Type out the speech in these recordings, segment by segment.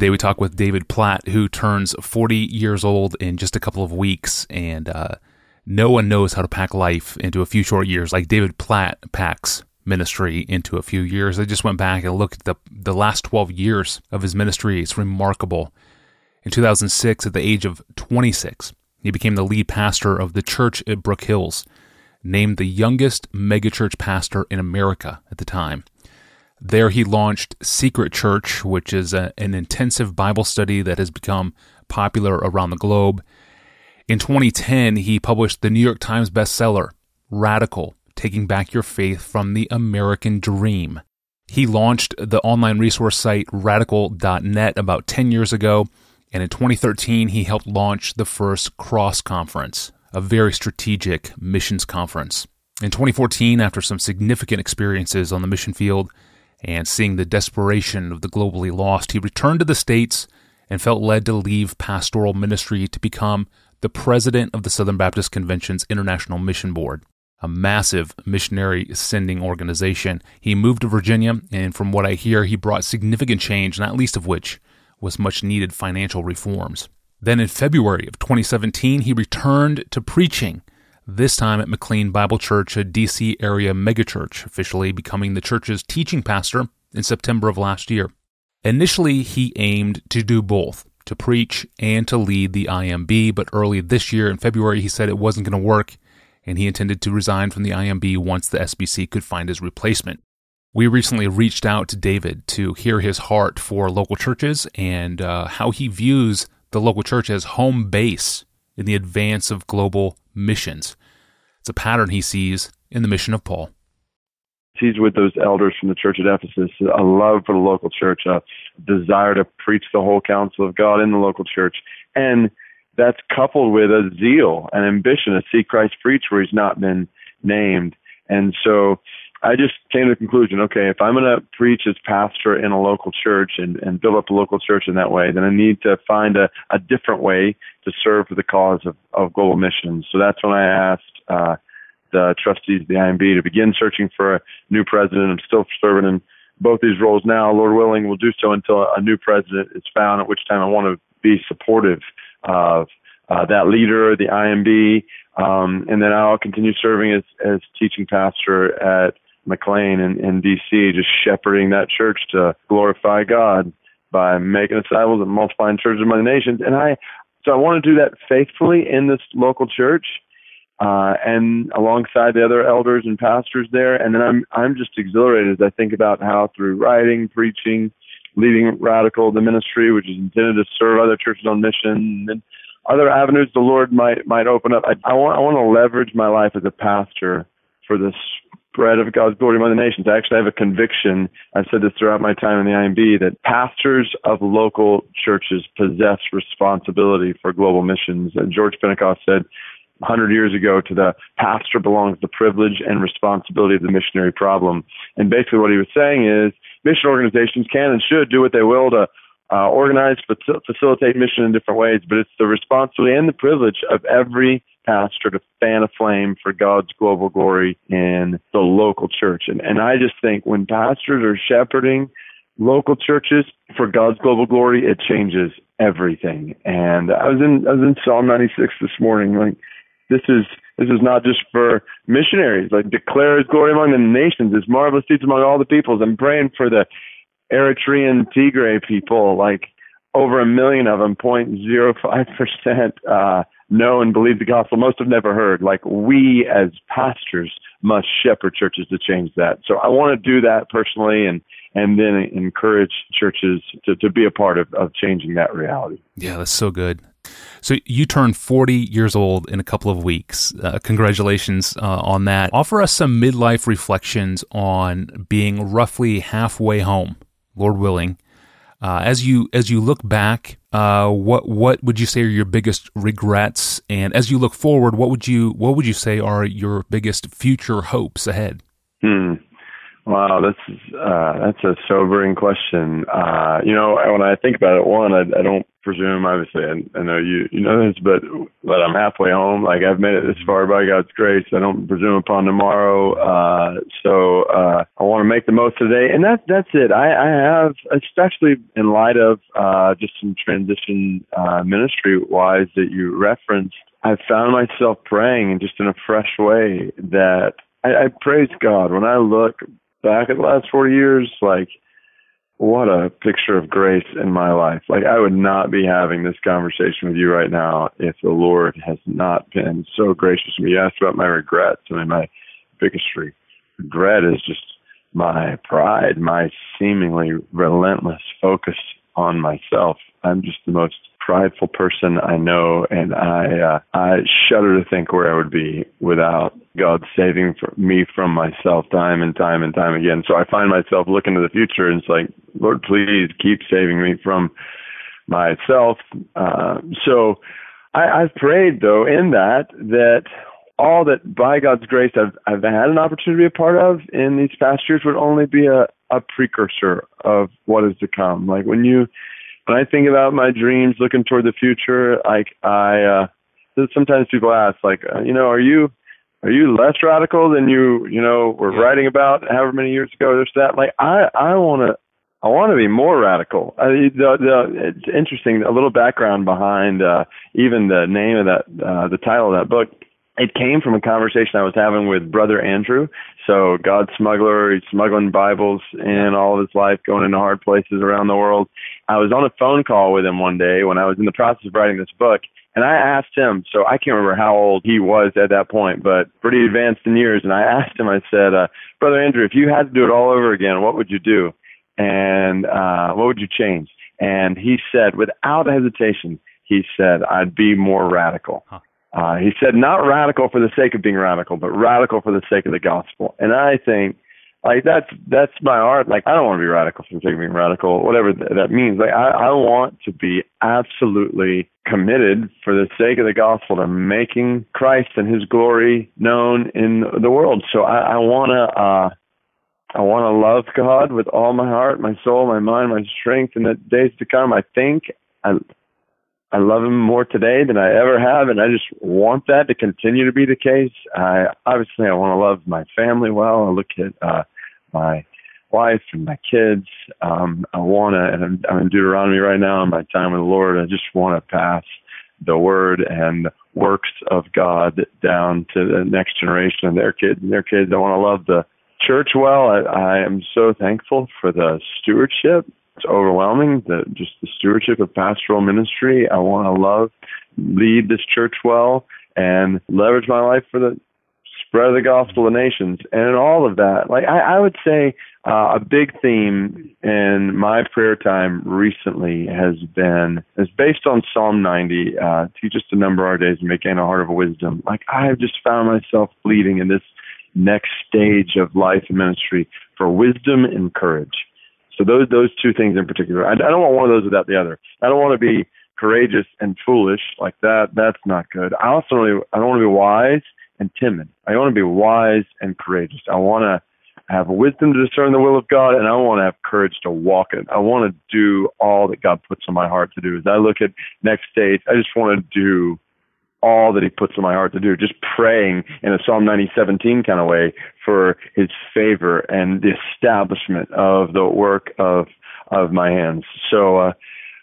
Today we talk with David Platt, who turns 40 years old in just a couple of weeks, and uh, no one knows how to pack life into a few short years like David Platt packs ministry into a few years. I just went back and looked at the, the last 12 years of his ministry. It's remarkable. In 2006, at the age of 26, he became the lead pastor of the church at Brook Hills, named the youngest megachurch pastor in America at the time. There, he launched Secret Church, which is a, an intensive Bible study that has become popular around the globe. In 2010, he published the New York Times bestseller, Radical Taking Back Your Faith from the American Dream. He launched the online resource site radical.net about 10 years ago, and in 2013, he helped launch the first Cross Conference, a very strategic missions conference. In 2014, after some significant experiences on the mission field, and seeing the desperation of the globally lost, he returned to the States and felt led to leave pastoral ministry to become the president of the Southern Baptist Convention's International Mission Board, a massive missionary sending organization. He moved to Virginia, and from what I hear, he brought significant change, not least of which was much needed financial reforms. Then in February of 2017, he returned to preaching this time at McLean Bible Church, a DC area megachurch, officially becoming the church's teaching pastor in September of last year. Initially, he aimed to do both, to preach and to lead the IMB, but early this year in February, he said it wasn't going to work and he intended to resign from the IMB once the SBC could find his replacement. We recently reached out to David to hear his heart for local churches and uh, how he views the local church as home base in the advance of global missions. A pattern he sees in the mission of Paul. He's with those elders from the church at Ephesus, a love for the local church, a desire to preach the whole counsel of God in the local church. And that's coupled with a zeal, an ambition to see Christ preach where he's not been named. And so I just came to the conclusion, okay, if I'm going to preach as pastor in a local church and, and build up a local church in that way, then I need to find a, a different way to serve the cause of, of global missions. So that's when I asked uh, the trustees of the IMB to begin searching for a new president. I'm still serving in both these roles now. Lord willing, we'll do so until a new president is found, at which time I want to be supportive of uh, that leader, the IMB, um, and then I'll continue serving as, as teaching pastor at McLean in, in DC, just shepherding that church to glorify God by making disciples and multiplying churches among the nations. And I, so I want to do that faithfully in this local church, uh, and alongside the other elders and pastors there. And then I'm, I'm just exhilarated as I think about how through writing, preaching, leading radical the ministry, which is intended to serve other churches on mission and other avenues the Lord might, might open up. I, I want, I want to leverage my life as a pastor for the spread of God's glory among the nations. I actually have a conviction. I've said this throughout my time in the IMB that pastors of local churches possess responsibility for global missions. And George Pentecost said 100 years ago to the pastor belongs the privilege and responsibility of the missionary problem. And basically what he was saying is mission organizations can and should do what they will to uh, organize, facilitate mission in different ways, but it's the responsibility and the privilege of every pastor to fan a flame for God's global glory in the local church. And, and I just think when pastors are shepherding local churches for God's global glory, it changes everything. And I was in I was in Psalm 96 this morning. Like this is this is not just for missionaries. Like declare His glory among the nations, His marvelous deeds among all the peoples. I'm praying for the Eritrean Tigray people. Like over a million of them, 0.05 percent. Uh, know and believe the gospel. Most have never heard. Like we as pastors must shepherd churches to change that. So I want to do that personally and and then encourage churches to, to be a part of, of changing that reality. Yeah, that's so good. So you turn 40 years old in a couple of weeks. Uh, congratulations uh, on that. Offer us some midlife reflections on being roughly halfway home, Lord willing, uh, as you as you look back, uh, what what would you say are your biggest regrets? And as you look forward, what would you what would you say are your biggest future hopes ahead? Hmm. Wow, that's uh, that's a sobering question. Uh, you know, when I think about it, one, I, I don't presume. Obviously, I, I know you you know this, but but I'm halfway home. Like I've made it this far by God's grace. I don't presume upon tomorrow. Uh, so uh, I want to make the most of today, and that's that's it. I, I have, especially in light of uh, just some transition uh, ministry wise that you referenced. I found myself praying in just in a fresh way that I, I praise God when I look back at the last 40 years, like, what a picture of grace in my life. Like, I would not be having this conversation with you right now if the Lord has not been so gracious to me. You asked about my regrets. I mean, my biggest regret is just my pride, my seemingly relentless focus on myself. I'm just the most prideful person I know, and I uh, I shudder to think where I would be without God saving me from myself time and time and time again. So I find myself looking to the future, and it's like, Lord, please keep saving me from myself. Uh, so I, I've prayed though in that that all that by God's grace I've I've had an opportunity to be a part of in these past years would only be a a precursor of what is to come. Like when you when I think about my dreams, looking toward the future, like I, uh, sometimes people ask, like, uh, you know, are you, are you less radical than you, you know, were yeah. writing about however many years ago? There's that. Like, I, I want to, I want to be more radical. I, the, the, it's interesting. A little background behind uh, even the name of that, uh, the title of that book it came from a conversation I was having with Brother Andrew. So, God smuggler, he's smuggling Bibles in all of his life, going into hard places around the world. I was on a phone call with him one day when I was in the process of writing this book, and I asked him, so I can't remember how old he was at that point, but pretty advanced in years. And I asked him, I said, uh, Brother Andrew, if you had to do it all over again, what would you do? And uh, what would you change? And he said, without hesitation, he said, I'd be more radical. Huh. Uh, he said, not radical for the sake of being radical, but radical for the sake of the gospel. And I think, like that's that's my art. Like I don't want to be radical for the sake of being radical, whatever th- that means. Like I, I want to be absolutely committed for the sake of the gospel to making Christ and His glory known in the world. So I, I want to. uh I want to love God with all my heart, my soul, my mind, my strength in the days to come. I think I I love him more today than I ever have, and I just want that to continue to be the case. I obviously I want to love my family well. I look at uh, my wife and my kids. Um, I want to, and I'm, I'm in Deuteronomy right now in my time with the Lord. I just want to pass the word and works of God down to the next generation and their kids and their kids. I want to love the church well. I, I am so thankful for the stewardship it's overwhelming. The just the stewardship of pastoral ministry. I want to love, lead this church well, and leverage my life for the spread of the gospel to nations. And all of that, like I, I would say, uh, a big theme in my prayer time recently has been is based on Psalm 90. Uh, teach us to number our days and make a heart of wisdom. Like I have just found myself bleeding in this next stage of life and ministry for wisdom and courage. So those those two things in particular. I, I don't want one of those without the other. I don't want to be courageous and foolish like that. That's not good. I also don't, I don't want to be wise and timid. I want to be wise and courageous. I want to have wisdom to discern the will of God, and I want to have courage to walk it. I want to do all that God puts on my heart to do. As I look at next stage, I just want to do all that he puts in my heart to do, just praying in a Psalm 90, 17 kind of way for his favor and the establishment of the work of, of my hands. So, uh,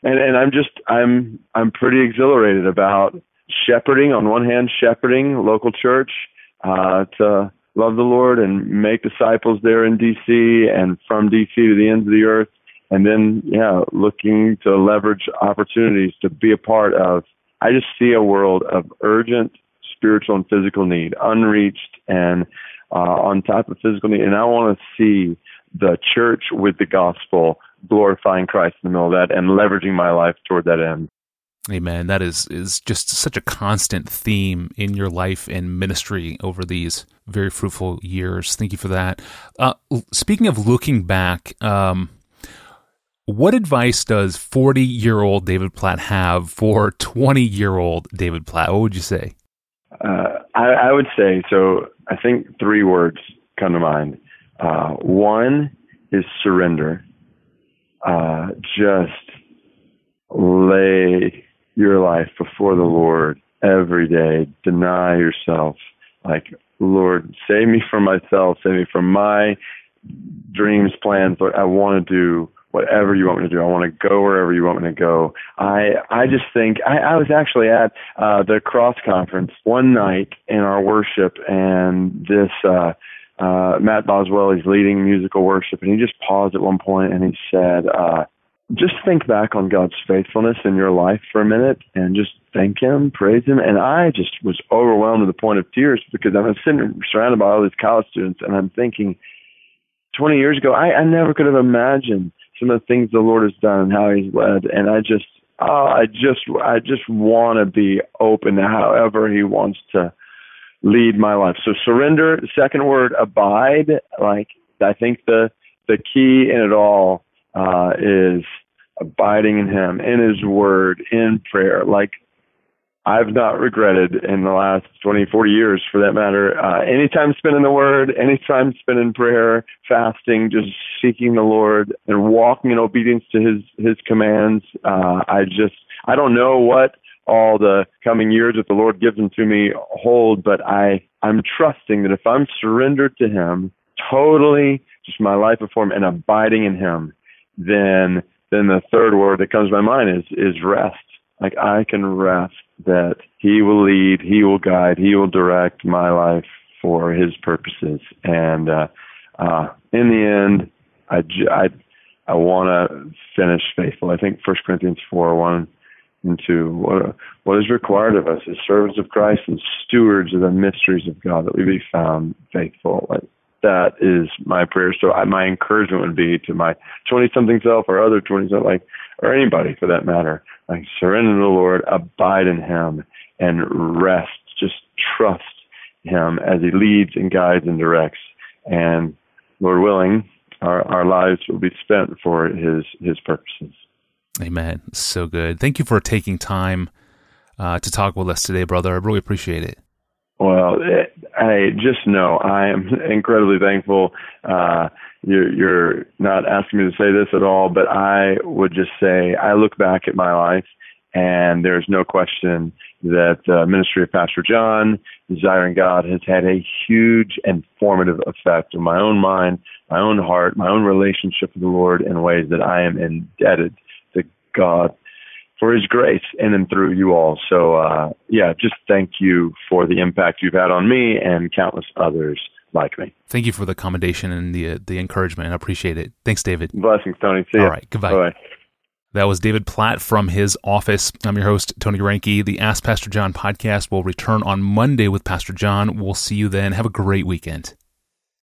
and, and I'm just, I'm, I'm pretty exhilarated about shepherding on one hand, shepherding local church, uh, to love the Lord and make disciples there in DC and from DC to the ends of the earth. And then, yeah, looking to leverage opportunities to be a part of I just see a world of urgent spiritual and physical need, unreached and uh, on top of physical need. And I want to see the church with the gospel glorifying Christ in the middle of that and leveraging my life toward that end. Amen. That is is just such a constant theme in your life and ministry over these very fruitful years. Thank you for that. Uh, speaking of looking back, um, what advice does 40 year old David Platt have for 20 year old David Platt? What would you say? Uh, I, I, would say so. I think three words come to mind Uh, one is surrender. Uh, just lay your life before the Lord every day. Deny yourself. Like, Lord, save me from myself. Save me from my dreams, plans. But I want to do whatever you want me to do. I want to go wherever you want me to go. I I just think I, I was actually at uh, the cross conference one night in our worship, and this uh, uh, Matt Boswell he's leading musical worship, and he just paused at one point and he said. Uh, just think back on God's faithfulness in your life for a minute and just thank Him, praise Him. And I just was overwhelmed to the point of tears because I'm sitting surrounded by all these college students and I'm thinking, 20 years ago, I, I never could have imagined some of the things the Lord has done and how He's led. And I just, oh, I just, I just want to be open to however He wants to lead my life. So surrender. Second word, abide. Like I think the the key in it all uh, is abiding in Him, in His Word, in prayer. Like I've not regretted in the last 20, 40 years, for that matter, uh, any time spent in the Word, any time spent in prayer, fasting, just seeking the Lord and walking in obedience to His His commands. Uh, I just, I don't know what all the coming years that the Lord gives them to me hold, but I, I'm trusting that if I'm surrendered to Him, totally, just my life before Him, and abiding in Him, then then the third word that comes to my mind is is rest. Like I can rest that He will lead, He will guide, He will direct my life for His purposes. And uh, uh, in the end, I I I want to finish faithful. I think First Corinthians four one and two what what is required of us as servants of Christ and stewards of the mysteries of God that we be found faithful. Like that is my prayer. So I, my encouragement would be to my 20 something self or other 20 something like, or anybody for that matter, like surrender to the Lord, abide in Him, and rest. Just trust Him as He leads and guides and directs. And Lord willing, our, our lives will be spent for His His purposes. Amen. So good. Thank you for taking time uh, to talk with us today, brother. I really appreciate it. Well, I just know I am incredibly thankful. Uh, you're, you're not asking me to say this at all, but I would just say I look back at my life, and there's no question that uh, ministry of Pastor John, desiring God, has had a huge and formative effect on my own mind, my own heart, my own relationship with the Lord in ways that I am indebted to God for his grace in and through you all. So, uh, yeah, just thank you for the impact you've had on me and countless others like me. Thank you for the commendation and the the encouragement. I appreciate it. Thanks, David. Blessings, Tony. See All ya. right, goodbye. Bye. That was David Platt from his office. I'm your host, Tony Reinke. The Ask Pastor John podcast will return on Monday with Pastor John. We'll see you then. Have a great weekend.